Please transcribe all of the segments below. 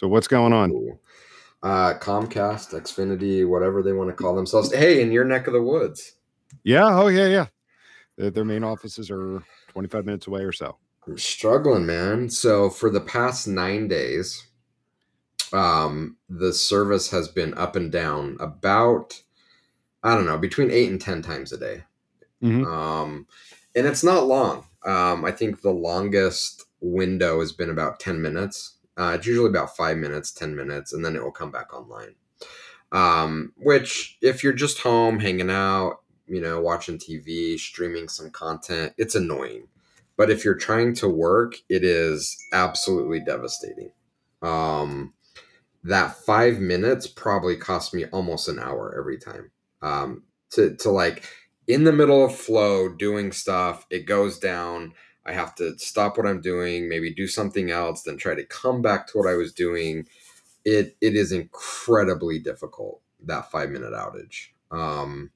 So what's going on? Uh, Comcast, Xfinity, whatever they want to call themselves. Hey, in your neck of the woods. Yeah. Oh, yeah, yeah. Their, their main offices are 25 minutes away or so. I'm struggling, man. So for the past nine days, um, the service has been up and down about, I don't know, between eight and 10 times a day. Mhm. Um, and it's not long. Um, I think the longest window has been about 10 minutes. Uh, it's usually about five minutes, 10 minutes, and then it will come back online. Um, which, if you're just home hanging out, you know, watching TV, streaming some content, it's annoying. But if you're trying to work, it is absolutely devastating. Um, that five minutes probably cost me almost an hour every time. Um, to, to like in the middle of flow doing stuff, it goes down. I have to stop what I'm doing, maybe do something else, then try to come back to what I was doing. It it is incredibly difficult that five minute outage. Um,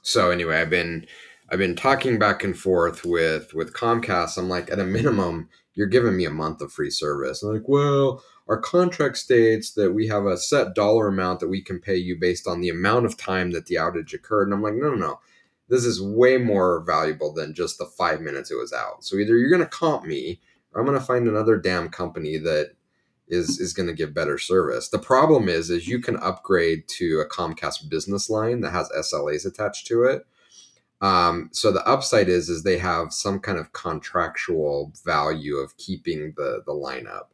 so anyway, I've been I've been talking back and forth with with Comcast. I'm like, at a minimum, you're giving me a month of free service. I'm like, well, our contract states that we have a set dollar amount that we can pay you based on the amount of time that the outage occurred. And I'm like, no, no, no. This is way more valuable than just the five minutes it was out. So either you're gonna comp me or I'm gonna find another damn company that is is gonna give better service. The problem is is you can upgrade to a Comcast business line that has SLAs attached to it. Um, so the upside is is they have some kind of contractual value of keeping the the lineup,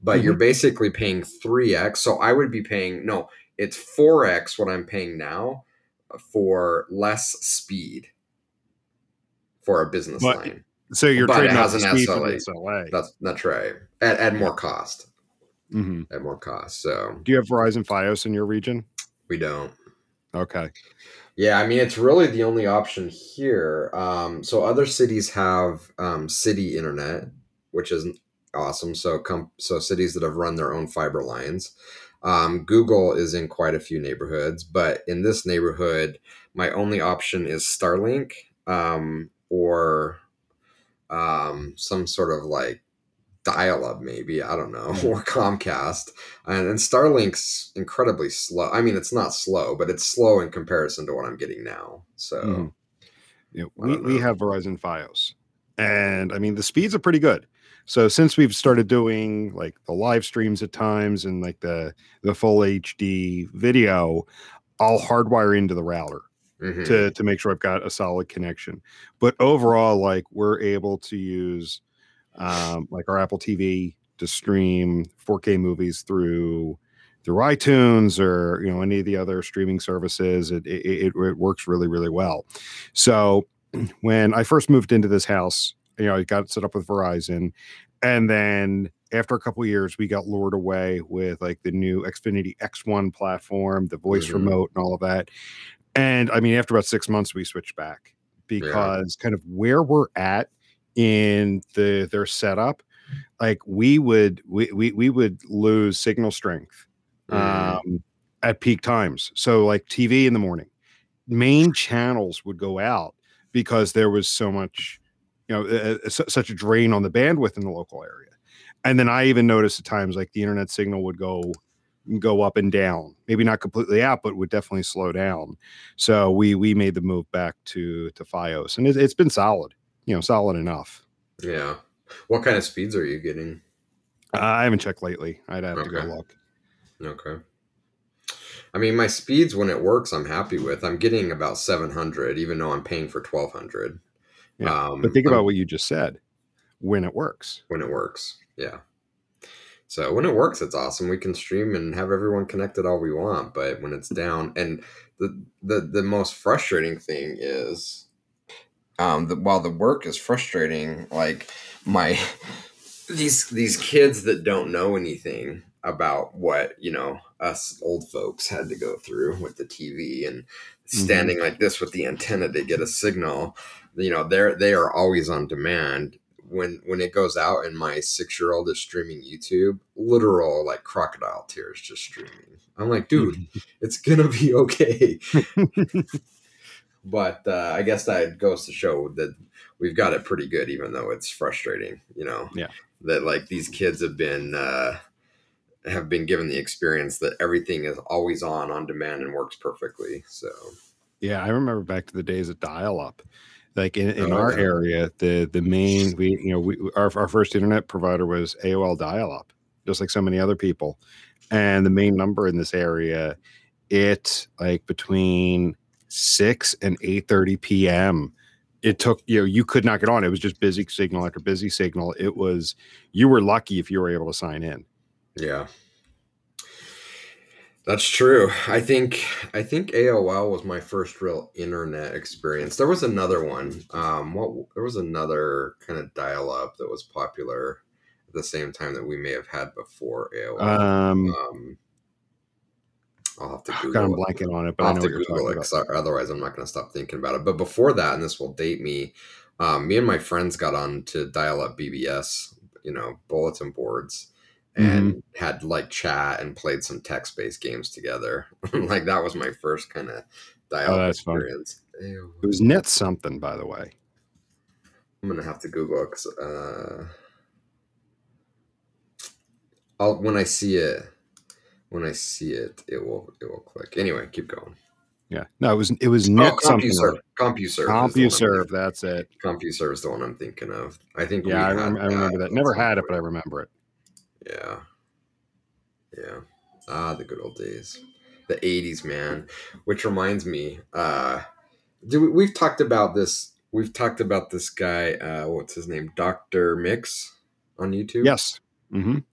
but you're basically paying three x. So I would be paying no, it's four x what I'm paying now for less speed for a business But- line. So you're But trading out has the an speed SLA. SLA. That's that's right. At, at more cost. hmm At more cost. So Do you have Verizon FiOS in your region? we don't. Okay. Yeah, I mean it's really the only option here. Um, so other cities have um, city internet, which is awesome. So com- so cities that have run their own fiber lines. Um, Google is in quite a few neighborhoods, but in this neighborhood, my only option is Starlink um, or um, some sort of like dial up maybe i don't know or comcast and, and starlink's incredibly slow i mean it's not slow but it's slow in comparison to what i'm getting now so Mhm. Yeah, we, we have Verizon FiOS, and I mean the speeds are pretty good. So since we've started doing like the live streams at times and like the the full HD video, I'll hardwire into the router mhm. to to make sure I've got a solid connection. But overall, like we're able to use um, like our Apple TV to stream 4K movies through through iTunes or you know any of the other streaming services. It it, it, it works really really well. So when I first moved into this house, you know, I got set up with Verizon, and then after a couple of years, we got lured away with like the new Xfinity X1 platform, the voice Mhm. remote, and all of that. And I mean, after about six months, we switched back because kind of where we're at in the their setup, like we would we we, we would lose signal strength Mhm. um, at peak times. So like TV in the morning, main channels would go out because there was so much, you know, uh, such a drain on the bandwidth in the local area. And then I even noticed at times like the internet signal would go go up and down, maybe not completely out, but would definitely slow down. So we we made the move back to to FiOS, and it, it's been solid, you know, solid enough. yeah what kind of speeds are you getting Uh, I haven't checked lately. I'd have to go Okay. look. okay i mean my speeds when it works i'm happy with i'm getting about 700 even though i'm paying for 1200 Yeah, um, But think about what you just said when it works. when it works. Yeah. So when it works, it's awesome. We can stream and have everyone connected all we want. But when it's down, and the the the most frustrating thing is, um, the, while the work is frustrating, like my these these kids that don't know anything about what you know us old folks had to go through with the TV and standing mm-hmm. like this with the antenna to get a signal you know they're they are always on demand when when it goes out and my six year old is streaming YouTube, literal like crocodile tears just streaming. I'm like, dude, it's gonna be okay. but uh, I guess that goes to show that we've got it pretty good, even though it's frustrating. You know, yeah, that like these kids have been uh, have been given the experience that everything is always on on demand and works perfectly. So yeah, I remember back to the days of dial up like in, in oh, our area the the main we you know we our, our first internet provider was aol dial-up just like so many other people. And the main number in this area it like between 6 and 8 30 p.m it took you know you could not get on. It was just busy signal after busy signal. It was you were lucky if you were able to sign in. Yeah that's true. I think I think AOL was my first real internet experience. There was another one. Um, what there was another kind of dial up that was popular at the same time that we may have had before AOL. Um, um I'll have to Google. Kind of blanking on it, but I'll have to Google it. Otherwise, I'm not going to stop thinking about it. But before that, and this will date me. Um, me and my friends got on to dial up BBS, you know, bulletin boards and mm-hmm. had like chat and played some text based games together. like that was my first kind of dialogue oh, experience. It was net something, by the way. I'm gonna have to Google it because uh, I'll when I see it, when I see it, it will it will click. Anyway, keep going. Yeah, no, it was it was net oh, CompuServe. CompuServe. CompuServe. That's it. CompuServe is the one I'm thinking of. I think. Yeah, I, rem- I, remember that. Never had it, but I remember it. Yeah. Yeah. Ah, the good old days. The 80s, man. Which reminds me, uh do we, we've talked about this we've talked about this guy uh what's his name? Dr. Mix on YouTube? Yes. Mhm.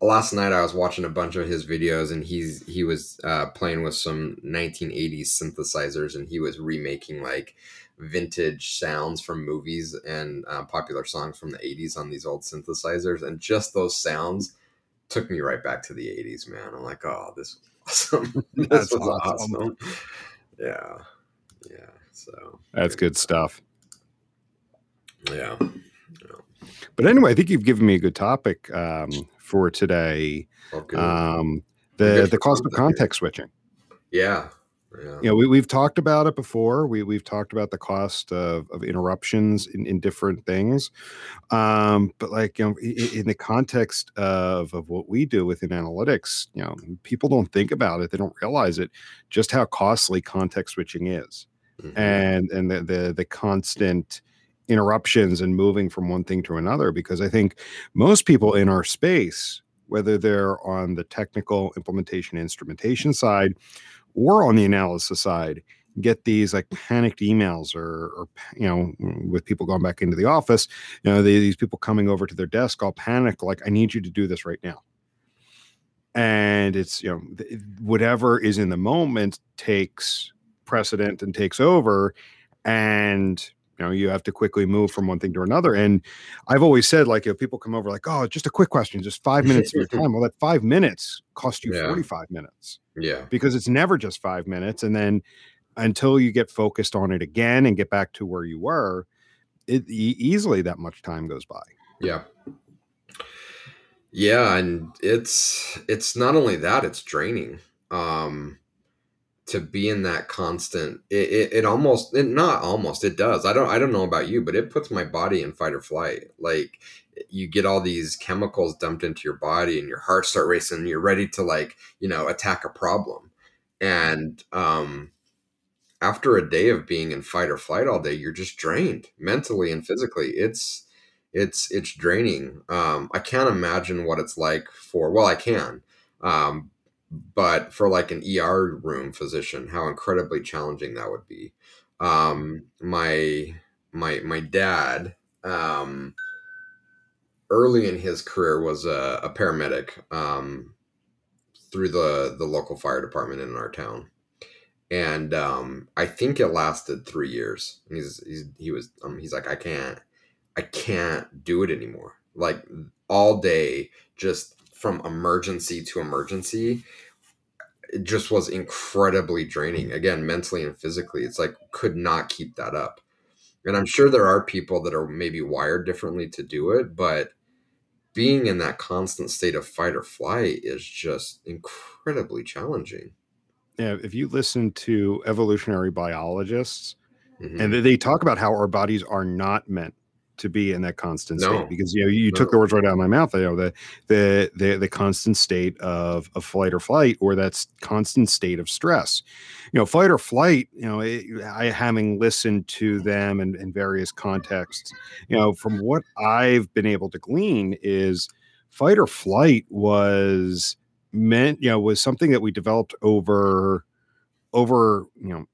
Last night I was watching a bunch of his videos and he's he was uh playing with some 1980s synthesizers and he was remaking like vintage sounds from movies and uh, popular songs from the 80s on these old synthesizers and just those sounds took me right back to the 80s man i'm like oh this was awesome this was awesome. awesome. yeah yeah so that's good stuff yeah. yeah. but anyway i think you've given me a good topic um, for today okay. um, the the cost of context switching yeah yeah. You know, we, we've talked about it before. We, we've talked about the cost of, of interruptions in, in different things. Um, but like, you know, in, in, the context of, of what we do within analytics, you know, people don't think about it. They don't realize it, just how costly context switching is. Mm-hmm. And, and the, the, the constant interruptions and moving from one thing to another, because I think most people in our space, whether they're on the technical implementation instrumentation side or on the analysis side get these like panicked emails or, or you know with people going back into the office you know they, these people coming over to their desk all panic like i need you to do this right now. And it's you know whatever is in the moment takes precedent and takes over and you know you have to quickly move from one thing to another. And i've always said like if people come over like oh just a quick question just five minutes of your time well that five minutes cost you yeah. 45 minutes yeah. because it's never just five minutes. And then until you get focused on it again and get back to where you were it easily that much time goes by. Yeah. Yeah and it's it's not only that it's draining. Um to be in that constant it, it, it almost it, not almost it does. I don't i don't know about you but it puts my body in fight or flight. Like you get all these chemicals dumped into your body and your heart start racing and you're ready to like you know attack a problem. And um after a day of being in fight or flight all day you're just drained mentally and physically. It's it's it's draining. Um i can't imagine what it's like for well i can. Um but for like an ER room physician, how incredibly challenging that would be. Um, my my my dad, um, early in his career was a, a paramedic um, through the the local fire department in our town, and um, I think it lasted three years. He's, he's he was um, he's like I can't I can't do it anymore. Like all day, just from emergency to emergency, it just was incredibly draining. Again, mentally and physically, it's like could not keep that up. And I'm sure there are people that are maybe wired differently to do it, but being in that constant state of fight or flight is just incredibly challenging. Yeah, if you listen to evolutionary biologists, Mhm. and they talk about how our bodies are not meant to be in that constant No. state because you know you took the words right out of my mouth you know the the the, the constant state of, of flight or flight or that's constant state of stress you know fight or flight you know it, i having listened to them in, in various contexts you know from what i've been able to glean is fight or flight was meant you know was something that we developed over over you know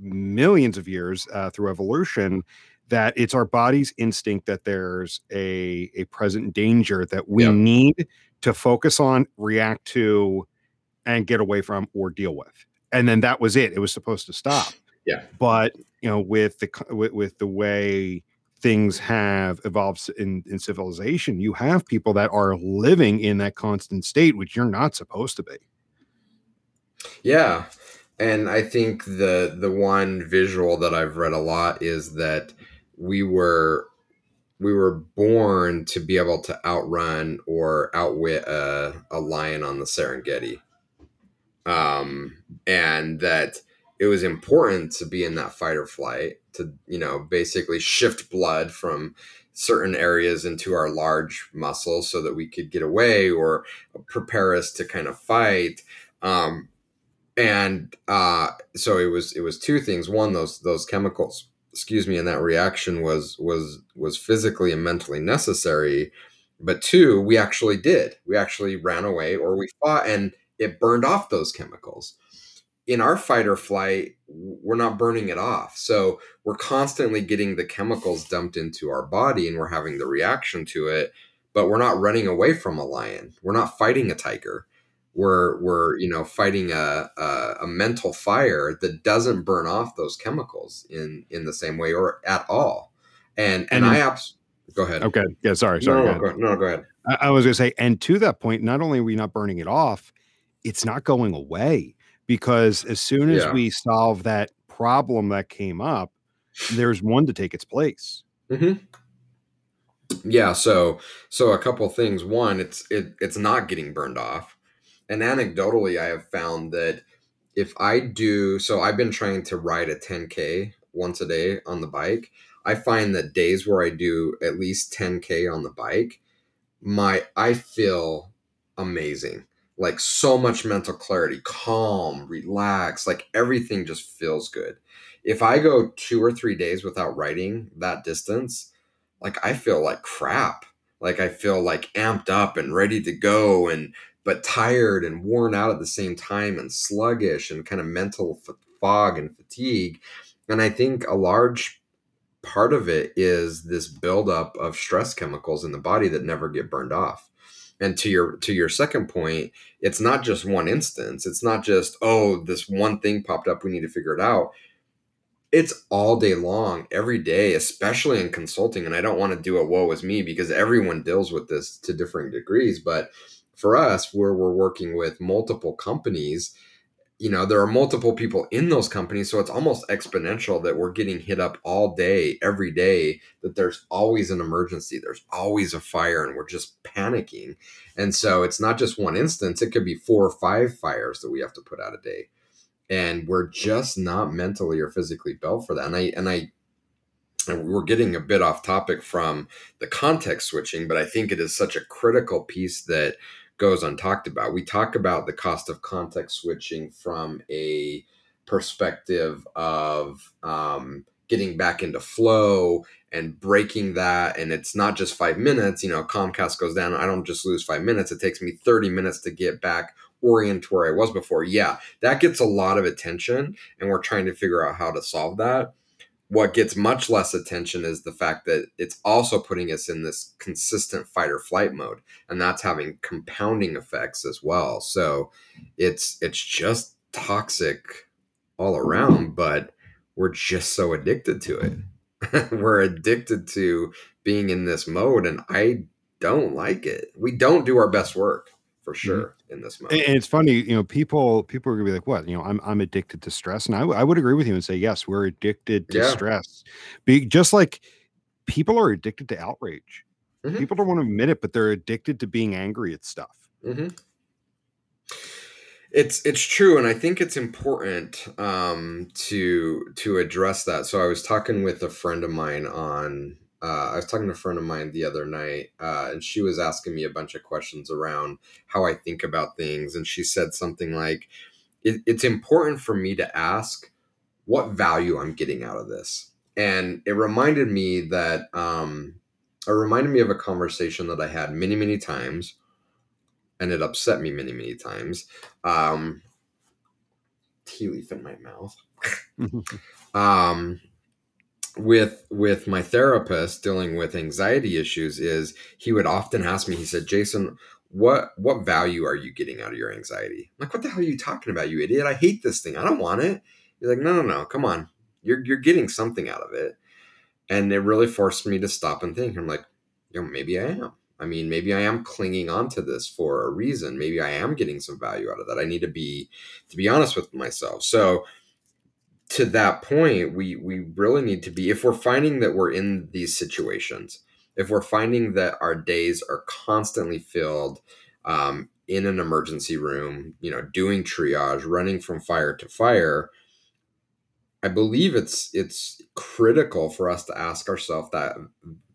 millions of years uh, through evolution that it's our body's instinct that there's a a present danger that we Yeah. need to focus on react to and get away from or deal with and then that was it it was supposed to stop Yeah. but you know with the with, with the way things have evolved in, in civilization you have people that are living in that constant state which you're not supposed to be Yeah. And I think the the one visual that I've read a lot is that we were we were born to be able to outrun or outwit a, a lion on the Serengeti. Um, and that it was important to be in that fight or flight to, you know, basically shift blood from certain areas into our large muscles so that we could get away or prepare us to kind of fight. Um, and uh, so it was it was two things. One, those those chemicals, excuse me, and that reaction was was was physically and mentally necessary. But two, we actually did. We actually ran away or we fought, and it burned off those chemicals. In our fight or flight, we're not burning it off. So we're constantly getting the chemicals dumped into our body and we're having the reaction to it, but we're not running away from a lion. We're not fighting a tiger we're we're you know fighting a, a a mental fire that doesn't burn off those chemicals in in the same way or at all. And and, And i abs- go ahead. Oh, okay yeah sorry sorry no, go no, ahead. go, no go ahead. I, I was going to say, and to that point, not only are we not burning it off, it's not going away because as soon as Yeah. we solve that problem that came up, there's one to take its place. Mm-hmm. yeah so so a couple things. One it's it, it's not getting burned off and anecdotally i have found that if i do so i've been trying to ride a 10k once a day on the bike. I find that days where i do at least 10k on the bike my i feel amazing. Like so much mental clarity calm relaxed like everything just feels good. If i go two or three days without riding that distance like I feel like crap. Like I feel like amped up and ready to go and but tired and worn out at the same time and sluggish and kind of mental fog and fatigue. And I think a large part of it is this buildup of stress chemicals in the body that never get burned off. And to your to your second point, it's not just one instance. It's not just oh this one thing popped up we need to figure it out it's all day long, every day, especially in consulting. And I don't want to do a woe is me because everyone deals with this to differing degrees. But for us, where we're working with multiple companies, you know, there are multiple people in those companies. So it's almost exponential that we're getting hit up all day, every day, that there's always an emergency, there's always a fire, and we're just panicking. And so it's not just one instance, it could be four or five fires that we have to put out a day and we're just not mentally or physically built for that. And I and I and we're getting a bit off topic from the context switching, but I think it is such a critical piece that goes untalked about. We talk about the cost of context switching from a perspective of um, getting back into flow and breaking that. And it's not just five minutes. You know, Comcast goes down. I don't just lose five minutes. It takes me 30 minutes to get back orient where I was before. Yeah, that gets a lot of attention, and we're trying to figure out how to solve that. What gets much less attention is the fact that it's also putting us in this consistent fight or flight mode and that's having compounding effects as well. So it's it's just toxic all around but we're just so addicted to it. We're addicted to being in this mode and i don't like it. We don't do our best work for Mm-hmm. sure in this mode And it's funny, you know, people people are gonna be like, "What? You know, I'm I'm addicted to stress," and I, w- I would agree with you and say, yes, we're addicted to Yeah. stress. Be just like people are addicted to outrage. Mhm. People don't want to admit it, but they're addicted to being angry at stuff. hmm It's it's true, and I think it's important um, to to address that. So I was talking with a friend of mine on. Uh, I was talking to a friend of mine the other night, uh, and she was asking me a bunch of questions around how I think about things, and she said something like, it, "It's important for me to ask what value I'm getting out of this," and it reminded me that um, it reminded me of a conversation that I had many many times and it upset me many many times. Um tea leaf in my mouth. Um with with my therapist dealing with anxiety issues is he would often ask me he said jason what what value are you getting out of your anxiety? I'm like what the hell are you talking about you idiot? I hate this thing. I don't want it. He's like no no no. Come on. You're you're getting something out of it. And it really forced me to stop and think. I'm like you know maybe i am. I mean, maybe I am clinging on to this for a reason. Maybe I am getting some value out of that. I need to be to be honest with myself. So to that point, we we really need to be if we're finding that we're in these situations, if we're finding that our days are constantly filled um, in an emergency room, you know, doing triage, running from fire to fire, I believe it's it's critical for us to ask ourselves that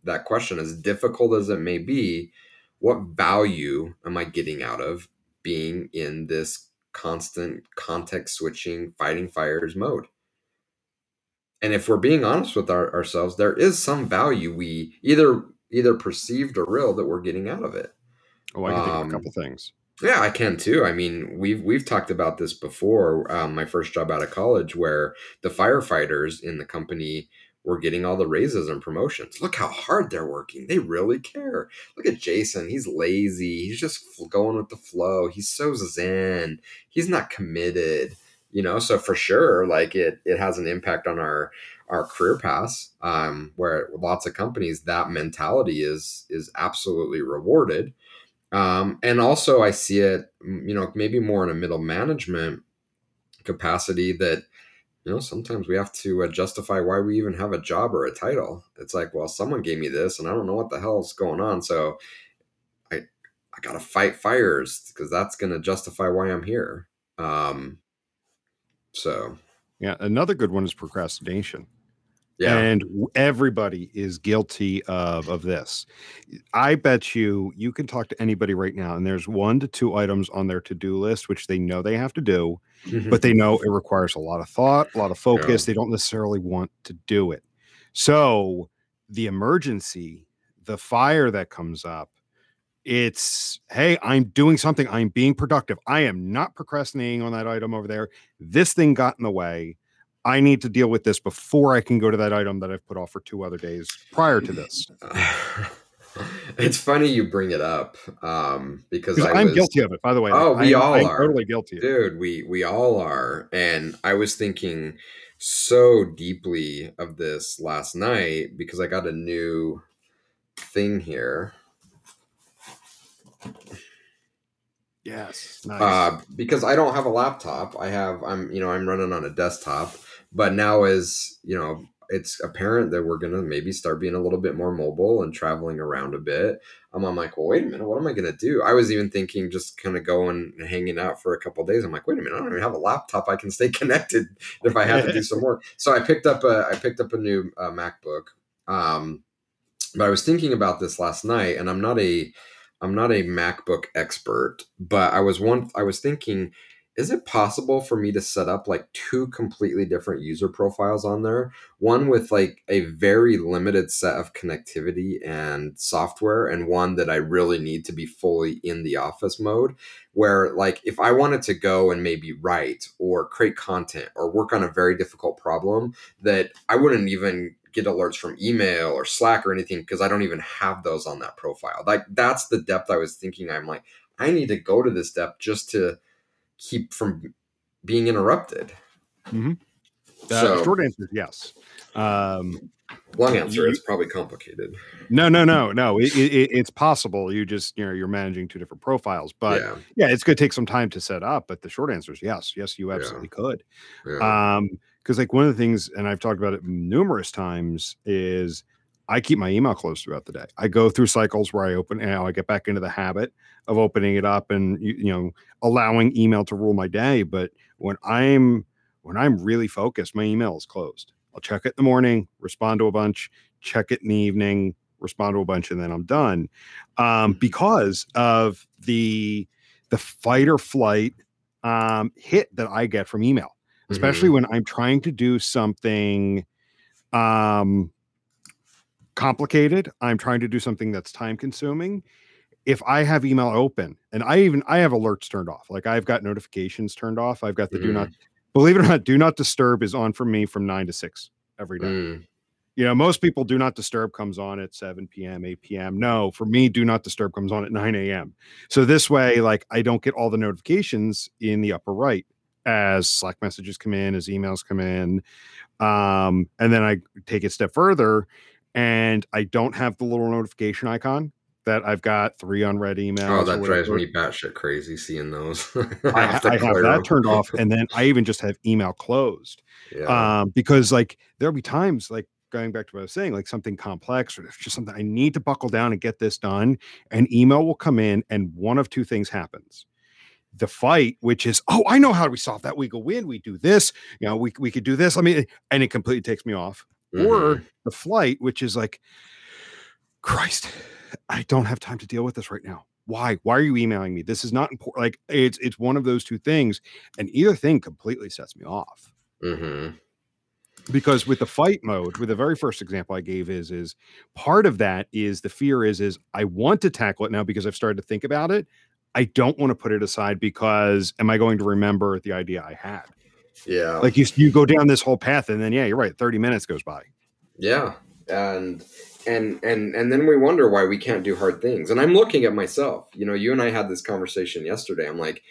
that question, as difficult as it may be, what value am I getting out of being in this constant context switching, fighting fires mode? And if we're being honest with our, ourselves, there is some value we either either perceived or real that we're getting out of it. Oh, I can think of Um, a couple things. Yeah, I can too. I mean, we've we've talked about this before. Um, my first job out of college, where the firefighters in the company were getting all the raises and promotions. Look how hard they're working. They really care. Look at Jason. He's lazy. He's just going with the flow. He's so zen. He's not committed. You know, so for sure, like it it has an impact on our our career paths. Um, where lots of companies that mentality is is absolutely rewarded um, and also, I see it, you know, maybe more in a middle management capacity that, you know, sometimes we have to uh, justify why we even have a job or a title. It's like, well, someone gave me this and I don't know what the hell is going on. So I, I got to fight fires because that's to justify why I'm here. Um, so, Yeah, another good one is procrastination. yeah. And everybody is guilty of of this. I bet you you can talk to anybody right now, and there's one to two items on their to-do list which they know they have to do, but mm-hmm. they know it requires a lot of thought, a lot of focus. Yeah. They don't necessarily want to do it. So the emergency, the fire that comes up, it's hey, I'm doing something. I'm being productive. I am not procrastinating on that item over there. This thing got in the way. I need to deal with this before I can go to that item that I've put off for two other days prior to this. it's funny you bring it up um, because I I'm was, guilty of it, by the way. Oh, we I'm, all I'm are. totally guilty of it. dude we we all are and i was thinking so deeply of this last night because i got a new thing here Yes. Nice. uh, because i don't have a laptop. I have i'm you know i'm running on a desktop. But now as you know it's apparent that we're gonna maybe start being a little bit more mobile and traveling around a bit. I'm, I'm like well wait a minute. What am i gonna do? I was even thinking just kind of going and hanging out for a couple days. I'm like wait a minute. I don't even have a laptop. I can stay connected if i have to do some work. So i picked up a i picked up a new uh, macbook. Um but i was thinking about this last night and i'm not a i'm not a macbook expert but i was one i was thinking is it possible for me to set up like two completely different user profiles on there? One with like a very limited set of connectivity and software, and one that I really need to be fully in the office mode. Where, like, if I wanted to go and maybe write or create content or work on a very difficult problem, that I wouldn't even get alerts from email or Slack or anything because I don't even have those on that profile. Like, that's the depth I was thinking. I'm like, I need to go to this depth just to keep from being interrupted. Mm-hmm. Uh, so, short answer is yes. Um, long answer, it's probably complicated. No, no, no, no. It, it, it's possible. You just you know you're managing two different profiles, but yeah. yeah, it's going to take some time to set up. But the short answer is yes, yes, you absolutely yeah. could. Yeah. Um, because like one of the things, and I've talked about it numerous times, is I keep my email closed throughout the day. I go through cycles where I open, know, I get back into the habit of opening it up and you, you know allowing email to rule my day. But when I'm when I'm really focused, my email is closed. I'll check it in the morning, respond to a bunch, check it in the evening, respond to a bunch, and then I'm done. Um, mm-hmm. because of the the fight or flight um, hit that I get from email, especially mm-hmm. when I'm trying to do something um, complicated. I'm trying to do something that's time consuming. If I have email open and I even I have alerts turned off, like I've got notifications turned off. I've got the mm. do not mm. believe it or not, do not disturb is on for me from nine to six every day. Mm. You know, most people do not disturb comes on at 7 p.m., 8 p.m. No, for me, do not disturb comes on at 9 a.m. So this way, like I don't get all the notifications in the upper right as Slack messages come in, as emails come in. Um, and then I take it a step further and I don't have the little notification icon that I've got three unread emails. Oh, that drives me batshit crazy seeing those. I, have, I have that turned off, and then I even just have email closed. Yeah. Um, because like there'll be times like going back to what I was saying, like something complex or just something I need to buckle down and get this done, and email will come in, and one of two things happens. The fight, which is, oh, I know how we solve that. We go win, we do this, you know, we, we could do this. I mean, and it completely takes me off mm-hmm. or the flight, which is like, Christ, I don't have time to deal with this right now. Why? Why are you emailing me? This is not important. Like it's it's one of those two things, and either thing completely sets me off. Mm-hmm. Because with the fight mode, with the very first example I gave is is part of that is the fear is is I want to tackle it now because I've started to think about it. I don't want to put it aside because am I going to remember the idea I had? Yeah. Like you you go down this whole path and then yeah, you're right, 30 minutes goes by. Yeah. And and and and then we wonder why we can't do hard things. And I'm looking at myself. You know, you and I had this conversation yesterday. I'm like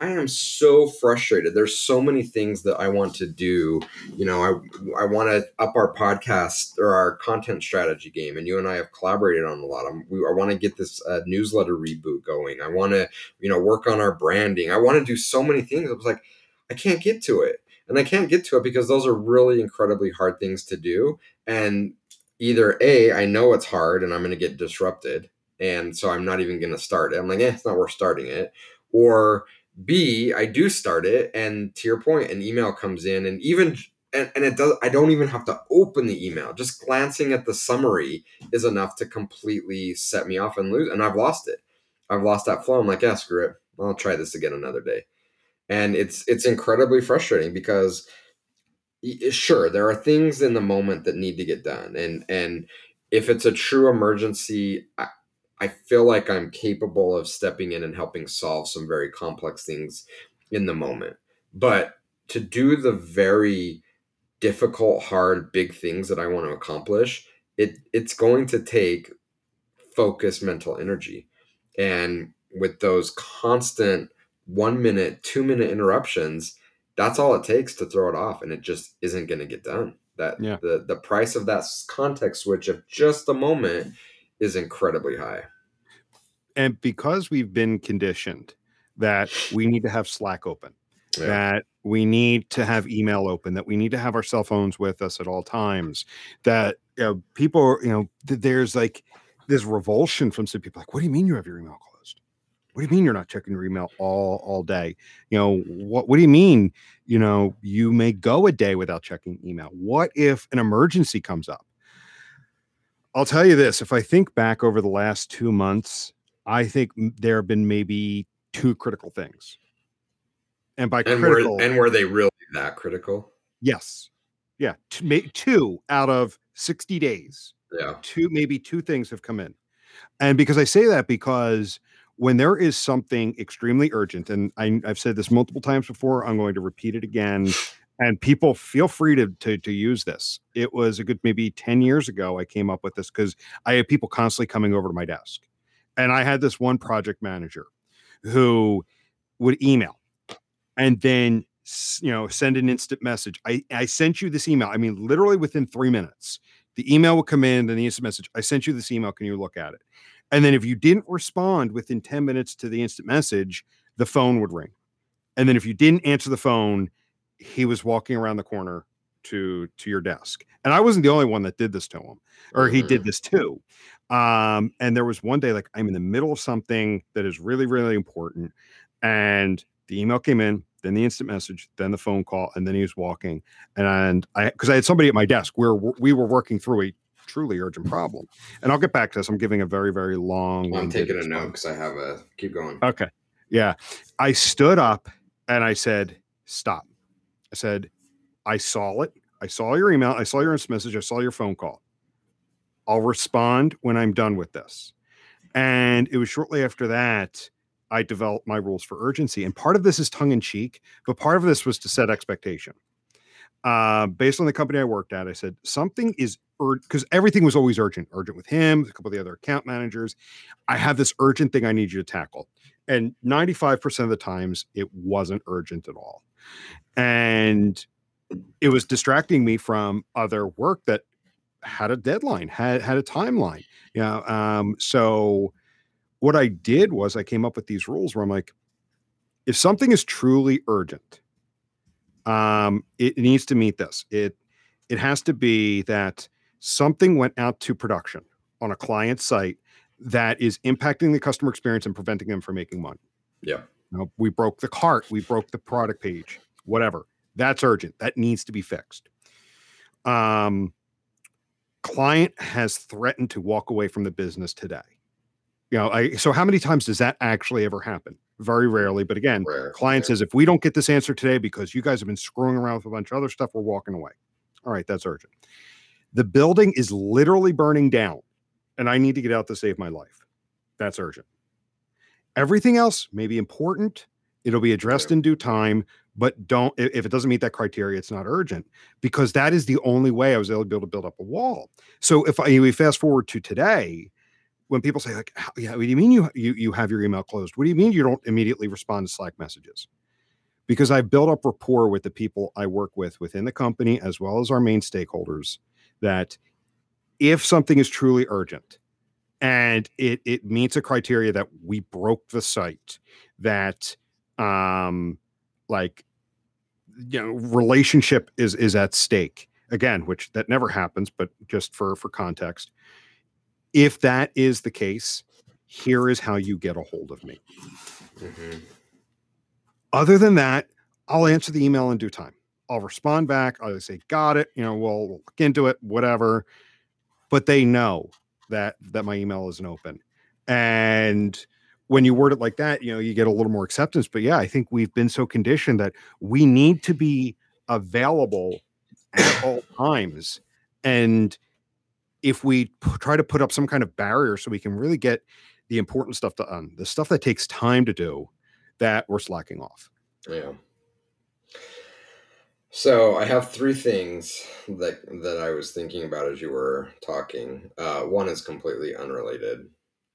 I am so frustrated. There's so many things that I want to do. You know, I I want to up our podcast or our content strategy game, and you and I have collaborated on a lot. I'm, we, I want to get this uh, newsletter reboot going. I want to, you know, work on our branding. I want to do so many things. I was like, I can't get to it. And I can't get to it because those are really incredibly hard things to do. And either A, I know it's hard and I'm going to get disrupted. And so I'm not even going to start it. I'm like, eh, it's not worth starting it. Or B, I do start it. And to your point, an email comes in and even and, and it does i don't even have to open the email. Just glancing at the summary is enough to completely set me off and lose and i've lost it. I've lost that flow. I'm like yeah screw it. I'll try this again another day. And it's it's incredibly frustrating because sure there are things in the moment that need to get done and and if it's a true emergency I, feel like i'm capable of stepping in and helping solve some very complex things in the moment but to do the very difficult hard big things that i want to accomplish it it's going to take focused mental energy and with those constant one minute, two minute interruptions, that's all it takes to throw it off, and it just isn't going to get done. That yeah. the the price of that context switch of just a moment is incredibly high. And because we've been conditioned that we need to have Slack open, yeah. that we need to have email open, that we need to have our cell phones with us at all times, that you know, people, you know, there's like this revulsion from some people like, what do you mean you have your email closed? what do you mean you're not checking your email all all day you know what what do you mean you know you may go a day without checking email what if an emergency comes up i'll tell you this if i think back over the last 2 months i think there have been maybe two critical things And by And critical, were and were they really that critical? yes, yeah, two, two out of sixty days, Yeah. two maybe two things have come in, and because I say that because when there is something extremely urgent, and I, I've said this multiple times before, I'm going to repeat it again. And people feel free to, to to use this. It was a good maybe 10 years ago I came up with this because I had people constantly coming over to my desk. And I had this one project manager who would email and then you know send an instant message. I, I sent you this email. I mean, literally within three minutes, the email would come in, then the instant message. I sent you this email. Can you look at it? And then if you didn't respond within 10 minutes to the instant message, the phone would ring. And then if you didn't answer the phone, he was walking around the corner to to your desk. And I wasn't the only one that did this to him, or he did Mhm. this too. Um, and there was one day like I'm in the middle of something that is really, really important. And the email came in, then the instant message, then the phone call, and then he was walking. And I because I had somebody at my desk where we were working through a truly urgent problem. And I'll get back to this. I'm giving a very, very long. I'm taking a note because I have a keep going. Okay. Yeah. I stood up and I said, stop. I said, I saw it. I saw your email. I saw your message. I saw your phone call. I'll respond when I'm done with this. And it was shortly after that I developed my rules for urgency. And part of this is tongue in cheek, but part of this was to set expectation. Uh, based on the company I worked at, I said something is urgent because everything was always urgent, urgent with him, a couple of the other account managers. I have this urgent thing I need you to tackle. And 95% of the times it wasn't urgent at all. And it was distracting me from other work that had a deadline, had had a timeline. You know, um, so what I did was I came up with these rules where I'm like, if something is truly urgent, um, it needs to meet this. It it has to be that something went out to production on a client site that is impacting the customer experience and preventing them from making money. Yeah. You know, we broke the cart, we broke the product page, whatever. That's urgent. That needs to be fixed. Um, client has threatened to walk away from the business today. You know, I so how many times does that actually ever happen? Very rarely, but again, Rare. client yeah. says if we don't get this answer today because you guys have been screwing around with a bunch of other stuff, we're walking away. All right, that's urgent. The building is literally burning down, and I need to get out to save my life. That's urgent. Everything else may be important. It'll be addressed in due time, but don't if it doesn't meet that criteria, it's not urgent because that is the only way I was able to build, build up a wall. So if I we fast forward to today, when people say like, "How- "Yeah, what do you mean you you you have your email closed? What do you mean you don't immediately respond to Slack messages?" Because I've built up rapport with the people I work with within the company as well as our main stakeholders that if something is truly urgent and it it meets a criteria that we broke the site that um like you know relationship is is at stake again which that never happens but just for for context. If that is the case here is how you get a hold of me. Mhm. other than that i'll answer the email in due time. I'll respond back. I'll say got it. You know we'll look into it whatever. But they know that that my email isn't open. And when you word it like that you know you get a little more acceptance. But yeah i think we've been so conditioned that we need to be available at all times. And if we p- try to put up some kind of barrier so we can really get the important stuff done um, the stuff that takes time to do that we're slacking off. Yeah. So I have three things that that I was thinking about as you were talking. Uh, one is completely unrelated,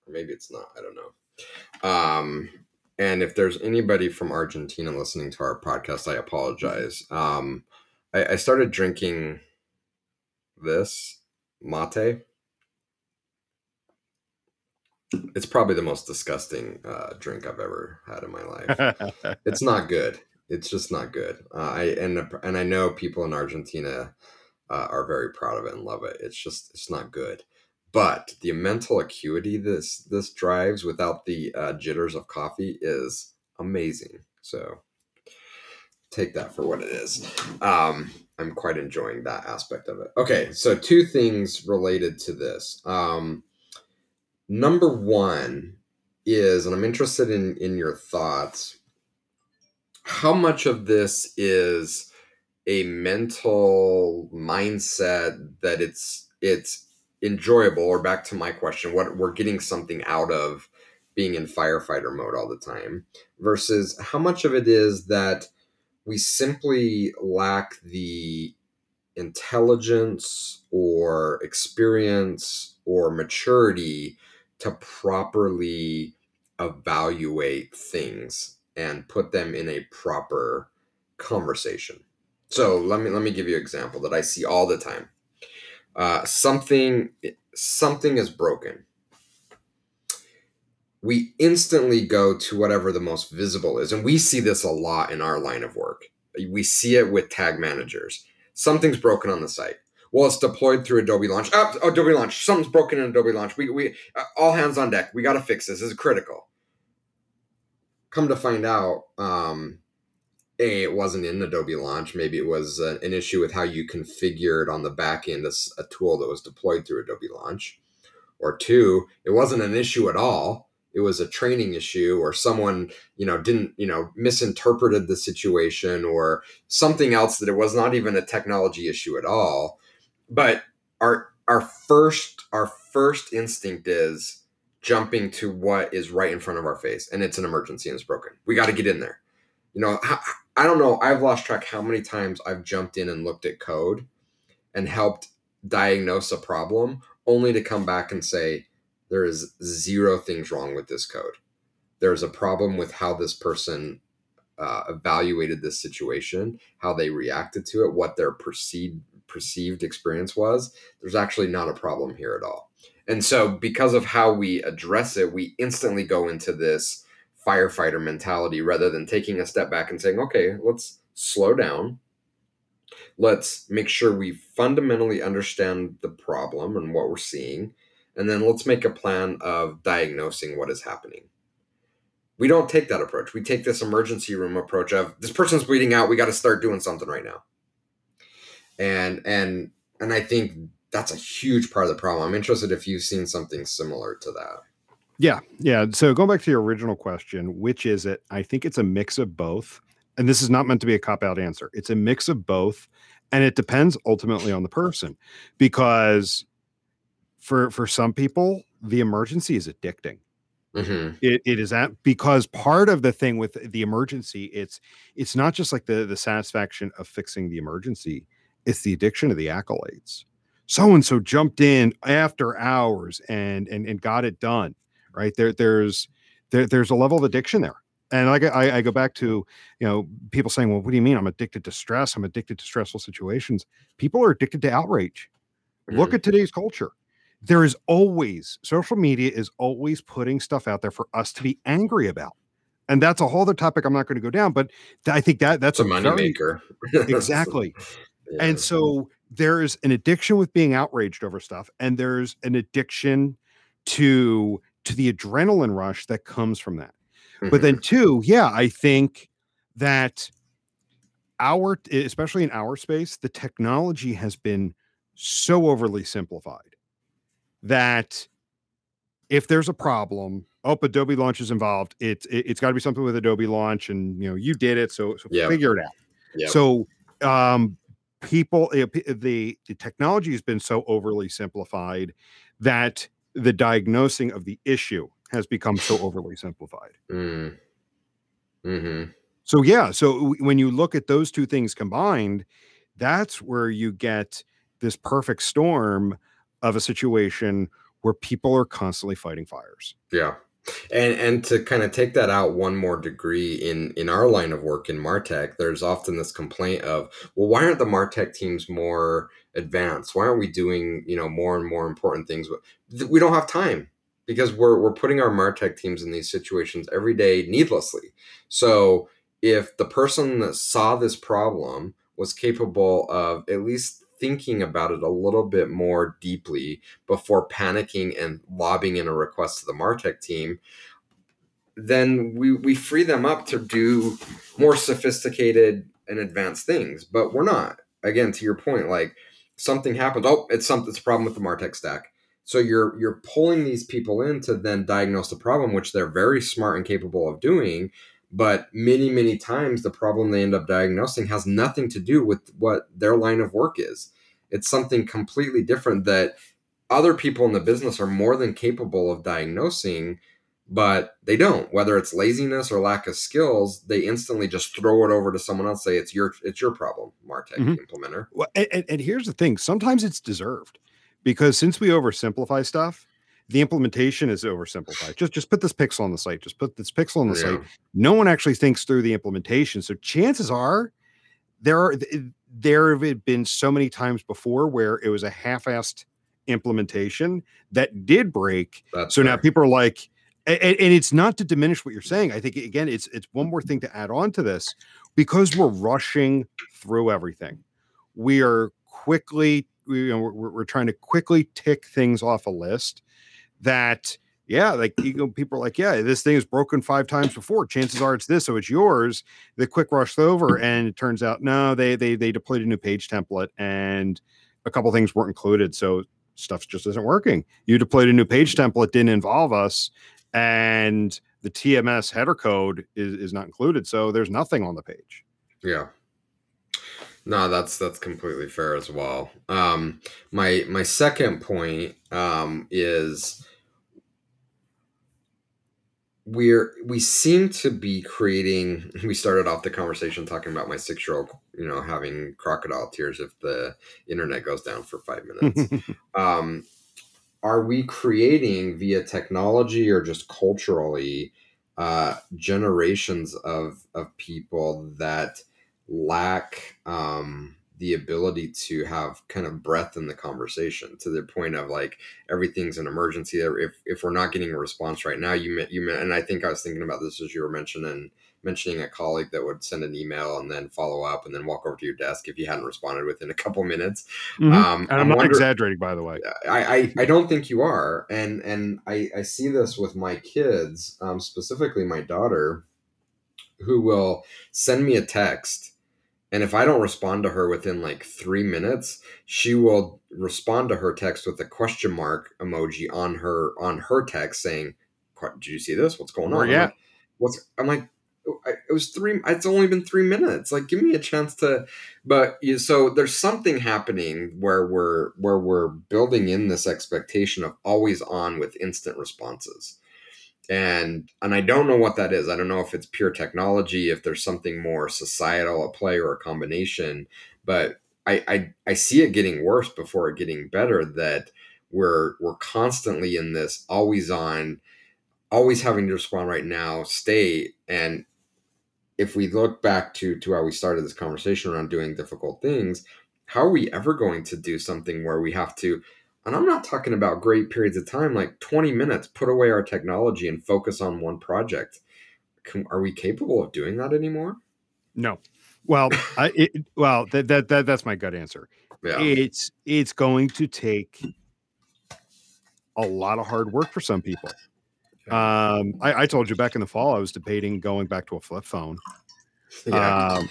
or maybe it's not. I don't know. Um, and if there's anybody from Argentina listening to our podcast, I apologize. Um, I, I started drinking this mate. It's probably the most disgusting uh, drink I've ever had in my life it's not good. It's just not good. Uh, I and and I know people in Argentina uh, are very proud of it and love it. It's just it's not good. But the mental acuity this this drives without the uh, jitters of coffee is amazing. So take that for what it is. Um, I'm quite enjoying that aspect of it. Okay, so two things related to this. Um, number one is, and I'm interested in in your thoughts how much of this is a mental mindset that it's it's enjoyable? Or back to my question what we're getting something out of being in firefighter mode all the time versus how much of it is that we simply lack the intelligence or experience or maturity to properly evaluate things and put them in a proper conversation. So let me let me give you an example that I see all the time. Uh, something something is broken. We instantly go to whatever the most visible is, and we see this a lot in our line of work. We see it with tag managers. Something's broken on the site. Well, it's deployed through Adobe Launch. Oh, Adobe Launch. Something's broken in Adobe Launch. We we uh, all hands on deck. We got to fix this. This is critical. Come to find out, um, a it wasn't in adobe launch. Maybe it was uh, an issue with how you configured on the back end a, a, tool that was deployed through adobe launch. Or two it wasn't an issue at all. It was a training issue or someone you know didn't you know misinterpreted the situation or something else that it was not even a technology issue at all. But our our first our first instinct is jumping to what is right in front of our face and it's an emergency and it's broken we got to get in there you know I don't know. I've lost track how many times I've jumped in and looked at code and helped diagnose a problem only to come back and say there is zero things wrong with this code. There's a problem with how this person uh, evaluated this situation, how they reacted to it, what their perceived perceived experience was. There's actually not a problem here at all. And so because of how we address it, we instantly go into this firefighter mentality rather than taking a step back and saying, okay, let's slow down. Let's make sure we fundamentally understand the problem and what we're seeing. And then let's make a plan of diagnosing what is happening. We don't take that approach. We take this emergency room approach of this person's bleeding out. We got to start doing something right now. And and and I think that's a huge part of the problem. I'm interested if you've seen something similar to that. Yeah, yeah. So going back to your original question, which is it? I think it's a mix of both. And this is not meant to be a cop out answer. It's a mix of both. And it depends ultimately on the person because for for some people, the emergency is addicting. Mm-hmm. It, it is that because part of the thing with the emergency, it's it's not just like the the satisfaction of fixing the emergency, it's the addiction of the accolades. So and so jumped in after hours and and and got it done right? There, there's there, there's a level of addiction there. And like I, I go back to, you know, people saying, "Well, what do you mean? I'm addicted to stress. I'm addicted to stressful situations." People are addicted to outrage. Mm-hmm. Look at today's culture. There is always social media is always putting stuff out there for us to be angry about and that's a whole other topic I'm not going to go down. But I think that that's it's a moneymaker. exactly. Yeah. And so there is an addiction with being outraged over stuff, and there's an addiction to to the adrenaline rush that comes from that. Mm-hmm. But then, two, yeah, I think that our, especially in our space, the technology has been so overly simplified that if there's a problem, oh, Adobe Launch is involved. It's it, has got to be something with Adobe Launch, and you know you did it, so so yep. figure it out. Yep. So um, people, the the technology has been so overly simplified that the diagnosing of the issue has become so overly simplified. Mm. hmm So yeah, so when you look at those two things combined, that's where you get this perfect storm of a situation where people are constantly fighting fires. Yeah. And and to kind of take that out one more degree in in our line of work in Martech, there's often this complaint of, well, why aren't the Martech teams more advanced? Why aren't we doing you know more and more important things? We don't have time because we're we're putting our Martech teams in these situations every day needlessly. So if the person that saw this problem was capable of at least thinking about it a little bit more deeply before panicking and lobbing in a request to the Martech team, then we, we free them up to do more sophisticated and advanced things. But we're not. Again, to your point, like something happens. Oh, it's something. It's a problem with the Martech stack. So you're you're pulling these people in to then diagnose the problem, which they're very smart and capable of doing. but many many times the problem they end up diagnosing has nothing to do with what their line of work is it's something completely different that other people in the business are more than capable of diagnosing but they don't whether it's laziness or lack of skills they instantly just throw it over to someone else say it's your it's your problem martech mm-hmm. implementer well, and, and here's the thing sometimes it's deserved because since we oversimplify stuff the implementation is oversimplified just just put this pixel on the site just put this pixel on the yeah. site no one actually thinks through the implementation so chances are there are there have been so many times before where it was a half-assed implementation that did break That's so fair. now people are like and, and, it's not to diminish what you're saying. I think again, it's it's one more thing to add on to this because we're rushing through everything. We are quickly, you know, we're, we're trying to quickly tick things off a list that, yeah, like you people are like, yeah, this thing is broken five times before. Chances are it's this, so it's yours. They quick rushed over, and it turns out no, they they they deployed a new page template, and a couple things weren't included, so stuff just isn't working. You deployed a new page template, didn't involve us, and the TMS header code is, is not included. So there's nothing on the page. Yeah. No, that's that's completely fair as well. Um, my my second point um, is we're we seem to be creating. We started off the conversation talking about my six year old, you know, having crocodile tears if the internet goes down for five minutes. um, are we creating via technology or just culturally uh, generations of of people that lack um, the ability to have kind of breath in the conversation to the point of like everything's an emergency. If if we're not getting a response right now, you you and I think I was thinking about this as you were mentioning mentioning a colleague that would send an email and then follow up and then walk over to your desk if you hadn't responded within a couple minutes. Mm-hmm. Um, and I'm, I'm not wonder- exaggerating, by the way. I, I, I don't think you are, and and I I see this with my kids, um, specifically my daughter, who will send me a text. And if I don't respond to her within like three minutes, she will respond to her text with a question mark emoji on her on her text saying, "Did you see this? What's going on?" Yeah. Like, What's I'm like, oh, it was three it's only been three minutes like give me a chance to but you so there's something happening where we're where we're building in this expectation of always on with instant responses and and i don't know what that is. I don't know if it's pure technology if there's something more societal at play or a combination but i i, I see it getting worse before it getting better that we're we're constantly in this always on always having to respond right now state and if we look back to to how we started this conversation around doing difficult things, how are we ever going to do something where we have to and I'm not talking about great periods of time like 20 minutes put away our technology and focus on one project. Can, are we capable of doing that anymore? No. Well, I it, well that, that that that's my gut answer. Yeah. It's it's going to take a lot of hard work for some people. Um, I, I, told you back in the fall I was debating going back to a flip phone. Yeah. Um,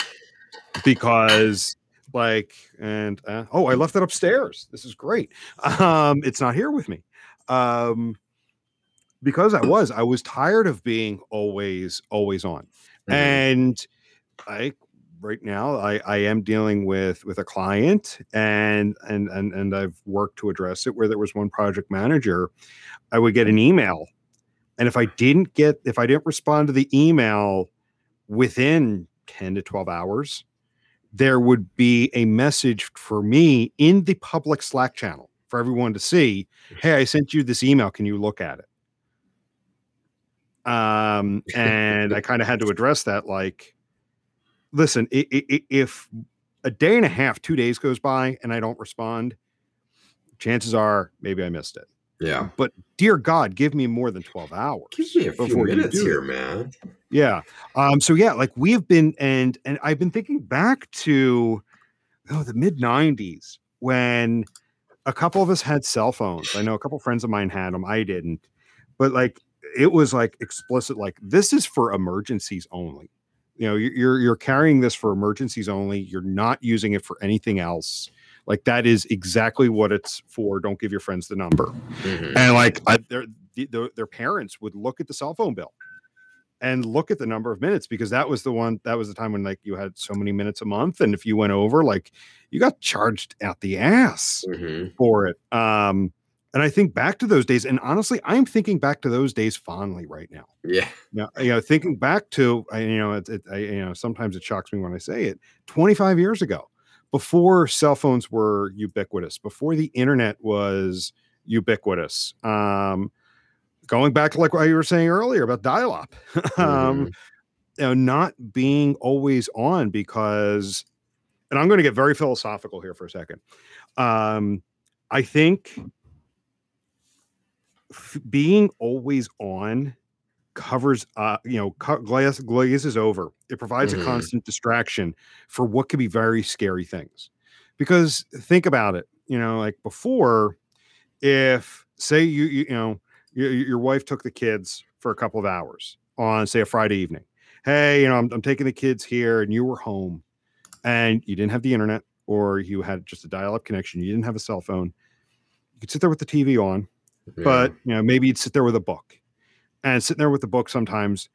because like and uh, oh I left it upstairs. This is great. Um, it's not here with me. Um, because I was I was tired of being always always on. Mm-hmm. And I right now I, I am dealing with with a client and and and and I've worked to address it where there was one project manager I would get an email and if I didn't get, if I didn't respond to the email within 10 to 12 hours, there would be a message for me in the public Slack channel for everyone to see. Hey, I sent you this email. Can you look at it? Um, and I kind of had to address that. Like, listen, if a day and a half, two days goes by and I don't respond, chances are maybe I missed it. Yeah. But dear God, give me more than 12 hours. Give me a few minutes here, man. Yeah. Um, so yeah, like we have been and and I've been thinking back to oh the mid 90s when a couple of us had cell phones. I know a couple friends of mine had them. I didn't. But like it was like explicit, like this is for emergencies only. You know, you're you're carrying this for emergencies only. You're not using it for anything else. Like that is exactly what it's for. Don't give your friends the number. Mm-hmm. And like I, their, their their parents would look at the cell phone bill and look at the number of minutes because that was the one that was the time when like you had so many minutes a month and if you went over like you got charged out the ass hmm for it um and i think back to those days and honestly i'm thinking back to those days fondly right now Yeah. now you know thinking back to I, you know it, it I, you know sometimes it shocks me when i say it 25 years ago before cell phones were ubiquitous before the internet was ubiquitous um going back to like what you were saying earlier about dial-up um Mhm. you know not being always on because and i'm going to get very philosophical here for a second um i think f- being always on covers uh you know co- glass glazes over. It provides Mhm. a constant distraction for what could be very scary things. Because think about it you know like before if say you you, you know your, your wife took the kids for a couple of hours on say a friday evening. Hey you know I'm, I'm taking the kids here and you were home and you didn't have the internet or you had just a dial-up connection you didn't have a cell phone. You could sit there with the tv on but you know maybe you'd sit there with a book and sitting there with the book sometimes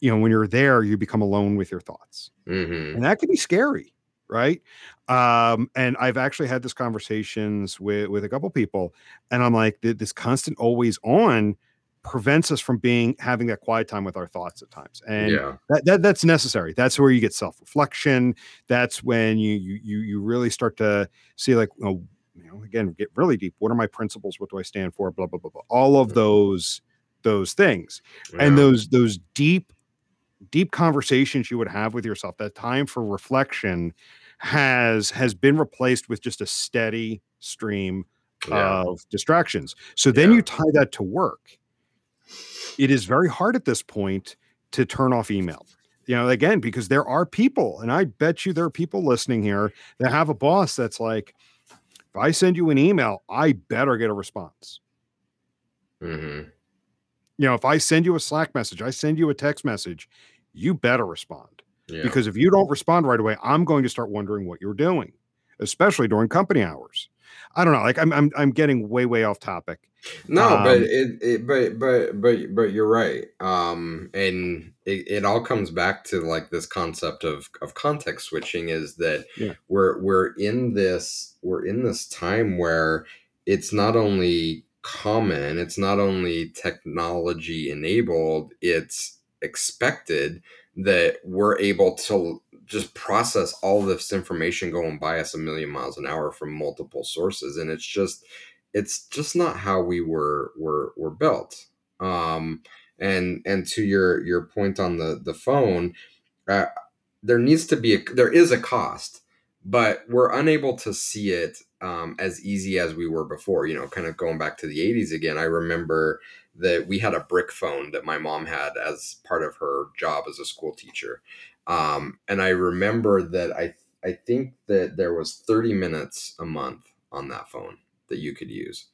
you know when you're there you become alone with your thoughts. Yeah. hmm and that can be scary right? Um and i've actually had this conversations with with a couple people and i'm like this constant always on prevents us from being having that quiet time with our thoughts at times. And yeah. that, that that's necessary. That's where you get self-reflection. That's when you you you, you really start to see like oh, you know again get really deep. What are my principles? What do i stand for? Blah blah blah blah. All of those those things. And those those deep deep conversations you would have with yourself that time for reflection has has been replaced with just a steady stream yeah. of distractions. So then Yeah. you tie that to work. It is very hard at this point to turn off email. You know again because there are people and i bet you there are people listening here that have a boss that's like if i send you an email i better get a response. Hmm you know if i send you a slack message i send you a text message you better respond yeah. because if you don't respond right away i'm going to start wondering what you're doing especially during company hours i don't know like i'm i'm, I'm getting way way off topic No, but Um, it, it but but but but you're right. Um and it, it all comes back to like this concept of of context switching is that Yeah. we're we're in this we're in this time where it's not only common, it's not only technology enabled, it's expected that we're able to just process all this information going by us a million miles an hour from multiple sources and it's just it's just not how we were were were built. Um and and to your your point on the the phone uh, there needs to be a there is a cost but we're unable to see it um, as easy as we were before you know kind of going back to the 80s again. I remember that we had a brick phone that my mom had as part of her job as a school teacher. Um, and i remember that i i think that there was 30 minutes a month on that phone that you could use.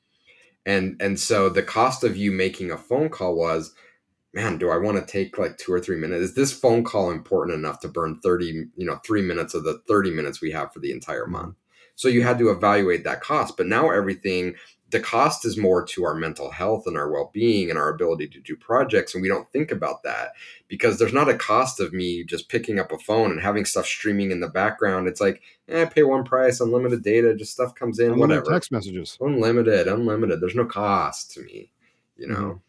And and so the cost of you making a phone call was man do i want to take like two or three minutes? Is this phone call important enough to burn 30 you know three minutes of the 30 minutes we have for the entire month? So you had to evaluate that cost but now everything the cost is more to our mental health and our well-being and our ability to do projects and we don't think about that because there's not a cost of me just picking up a phone and having stuff streaming in the background. It's like eh, I pay one price unlimited data just stuff comes in unlimited whatever. text messages. Unlimited unlimited. There's no cost to me you know? Mhm.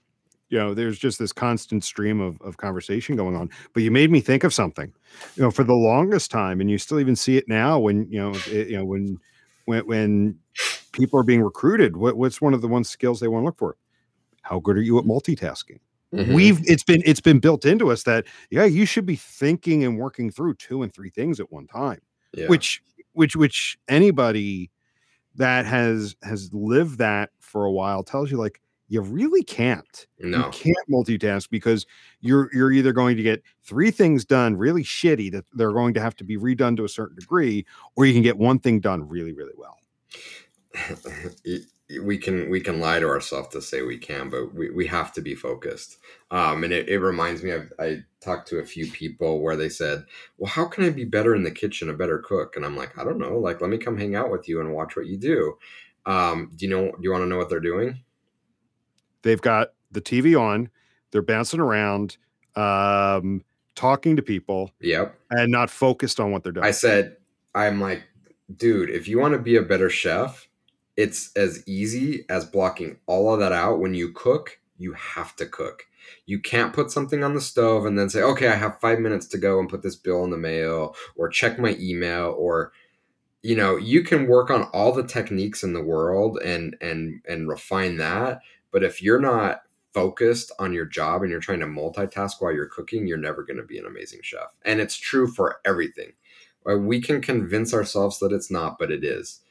You know there's just this constant stream of, of conversation going on but you made me think of something you know for the longest time and you still even see it now when you know it, you know when when when people are being recruited what, what's one of the one skills they want to look for how good are you at multitasking Mhm. we've it's been it's been built into us that yeah you should be thinking and working through two and three things at one time yeah. which which which anybody that has has lived that for a while tells you like you really can't. You no. can't multitask because you're you're either going to get three things done really shitty that they're going to have to be redone to a certain degree or you can get one thing done really really well. We can we can lie to ourselves to say we can but we, we have to be focused. Um, and it, it reminds me I've, i talked to a few people where they said well how can i be better in the kitchen a better cook? And i'm like i don't know like let me come hang out with you and watch what you do. Um, do you know do you want to know what they're doing they've got the tv on they're bouncing around um, talking to people, Yep. and not focused on what they're doing. I said, I'm like, dude, if you want to be a better chef, it's as easy as blocking all of that out. When you cook, you have to cook. You can't put something on the stove and then say, okay, I have five minutes to go and put this bill in the mail or check my email or you know you can work on all the techniques in the world and and and refine that but if you're not focused on your job and you're trying to multitask while you're cooking you're never going to be an amazing chef. And it's true for everything. Uh, we can convince ourselves that it's not but it is.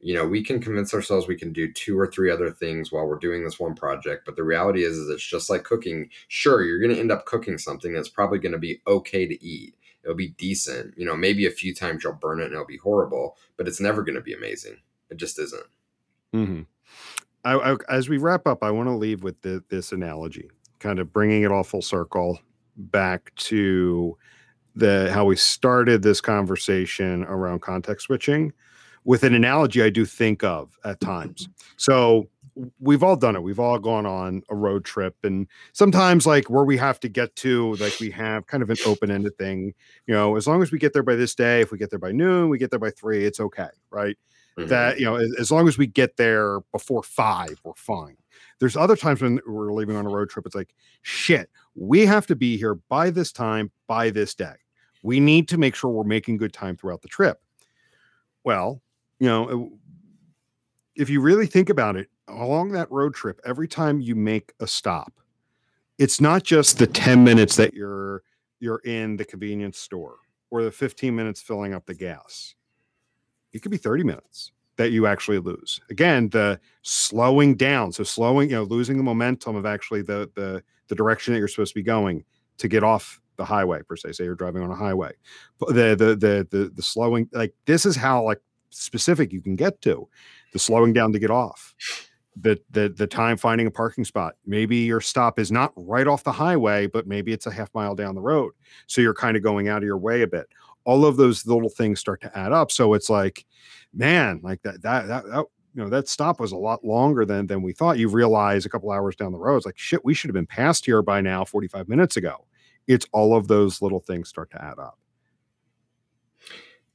You know we can convince ourselves we can do two or three other things while we're doing this one project but the reality is, is it's just like cooking. Sure you're going to end up cooking something that's probably going to be okay to eat. It'll be decent. You know maybe a few times you'll burn it and it'll be horrible but it's never going to be amazing. It just isn't. Hmm I, I, as we wrap up, I want to leave with the, this analogy, kind of bringing it all full circle back to the how we started this conversation around context switching with an analogy I do think of at times. So we've all done it. We've all gone on a road trip, and sometimes like where we have to get to, like we have kind of an open-ended thing. You know, as long as we get there by this day, if we get there by noon, we get there by three, it's okay, right? Mhm. that you know as, as long as we get there before five we're fine. There's other times when we're leaving on a road trip it's like shit we have to be here by this time by this day. We need to make sure we're making good time throughout the trip. Well you know if you really think about it along that road trip every time you make a stop it's not just the 10 minutes that you're you're in the convenience store or the 15 minutes filling up the gas it could be 30 minutes that you actually lose. Again, the slowing down, so slowing, you know, losing the momentum of actually the the the direction that you're supposed to be going to get off the highway per se. Say you're driving on a highway, the the the the, the slowing like this is how like specific you can get to the slowing down to get off. The, the the time finding a parking spot. Maybe your stop is not right off the highway, but maybe it's a half mile down the road. So you're kind of going out of your way a bit all of those little things start to add up. So it's like, man, like that, that, that, that you know, that stop was a lot longer than than we thought. You realize a couple hours down the road, it's like shit, we should have been past here by now, 45 minutes ago. It's all of those little things start to add up.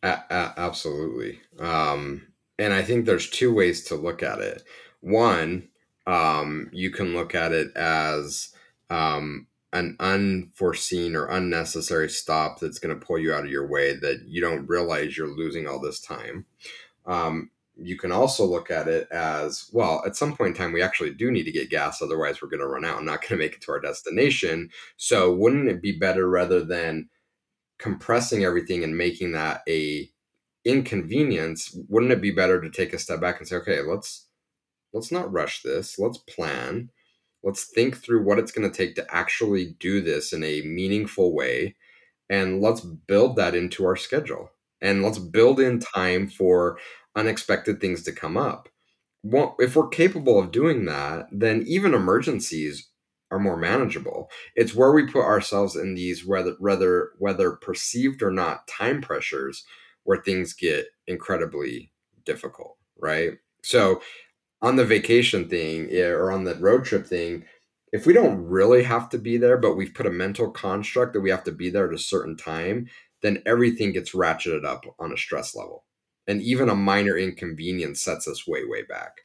A- a- absolutely. Um, and I think there's two ways to look at it. One, um, you can look at it as um, an unforeseen or unnecessary stop that's going to pull you out of your way that you don't realize you're losing all this time. Um, you can also look at it as well, at some point in time, we actually do need to get gas, otherwise, we're going to run out and not going to make it to our destination. So, wouldn't it be better rather than compressing everything and making that a inconvenience wouldn't it be better to take a step back and say okay let's let's not rush this let's plan let's think through what it's going to take to actually do this in a meaningful way and let's build that into our schedule. And let's build in time for unexpected things to come up. Well, if we're capable of doing that then even emergencies are more manageable. It's where we put ourselves in these whether whether whether perceived or not time pressures where things get incredibly difficult right? So on the vacation thing or on the road trip thing if we don't really have to be there but we've put a mental construct that we have to be there at a certain time then everything gets ratcheted up on a stress level. And even a minor inconvenience sets us way way back.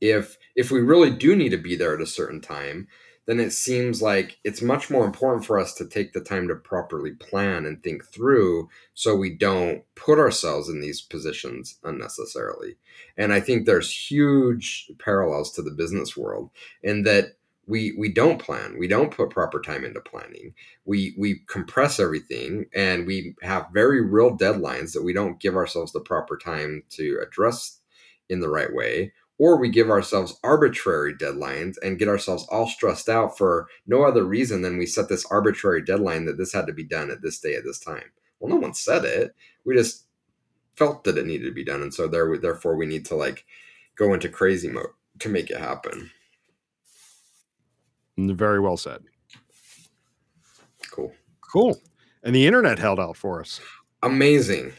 If if we really do need to be there at a certain time then it seems like it's much more important for us to take the time to properly plan and think through so we don't put ourselves in these positions unnecessarily. And i think there's huge parallels to the business world in that we we don't plan. We don't put proper time into planning. We we compress everything and we have very real deadlines that we don't give ourselves the proper time to address in the right way or we give ourselves arbitrary deadlines and get ourselves all stressed out for no other reason than we set this arbitrary deadline that this had to be done at this day at this time. Well, no one said it. We just felt that it needed to be done, and so there, therefore, we need to like go into crazy mode to make it happen. Mm, very well said. Cool, Cool. And the internet held out for us. amazing.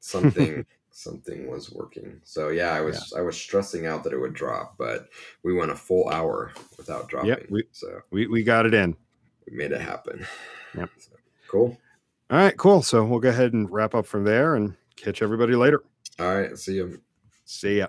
Something. something was working so yeah i was i was stressing out that it would drop but we went a full hour without dropping we- so We we got it in. we made it happen. Yep. So, cool. All right, cool. So we'll go ahead and wrap up from there and catch everybody later. All right. See you. See ya.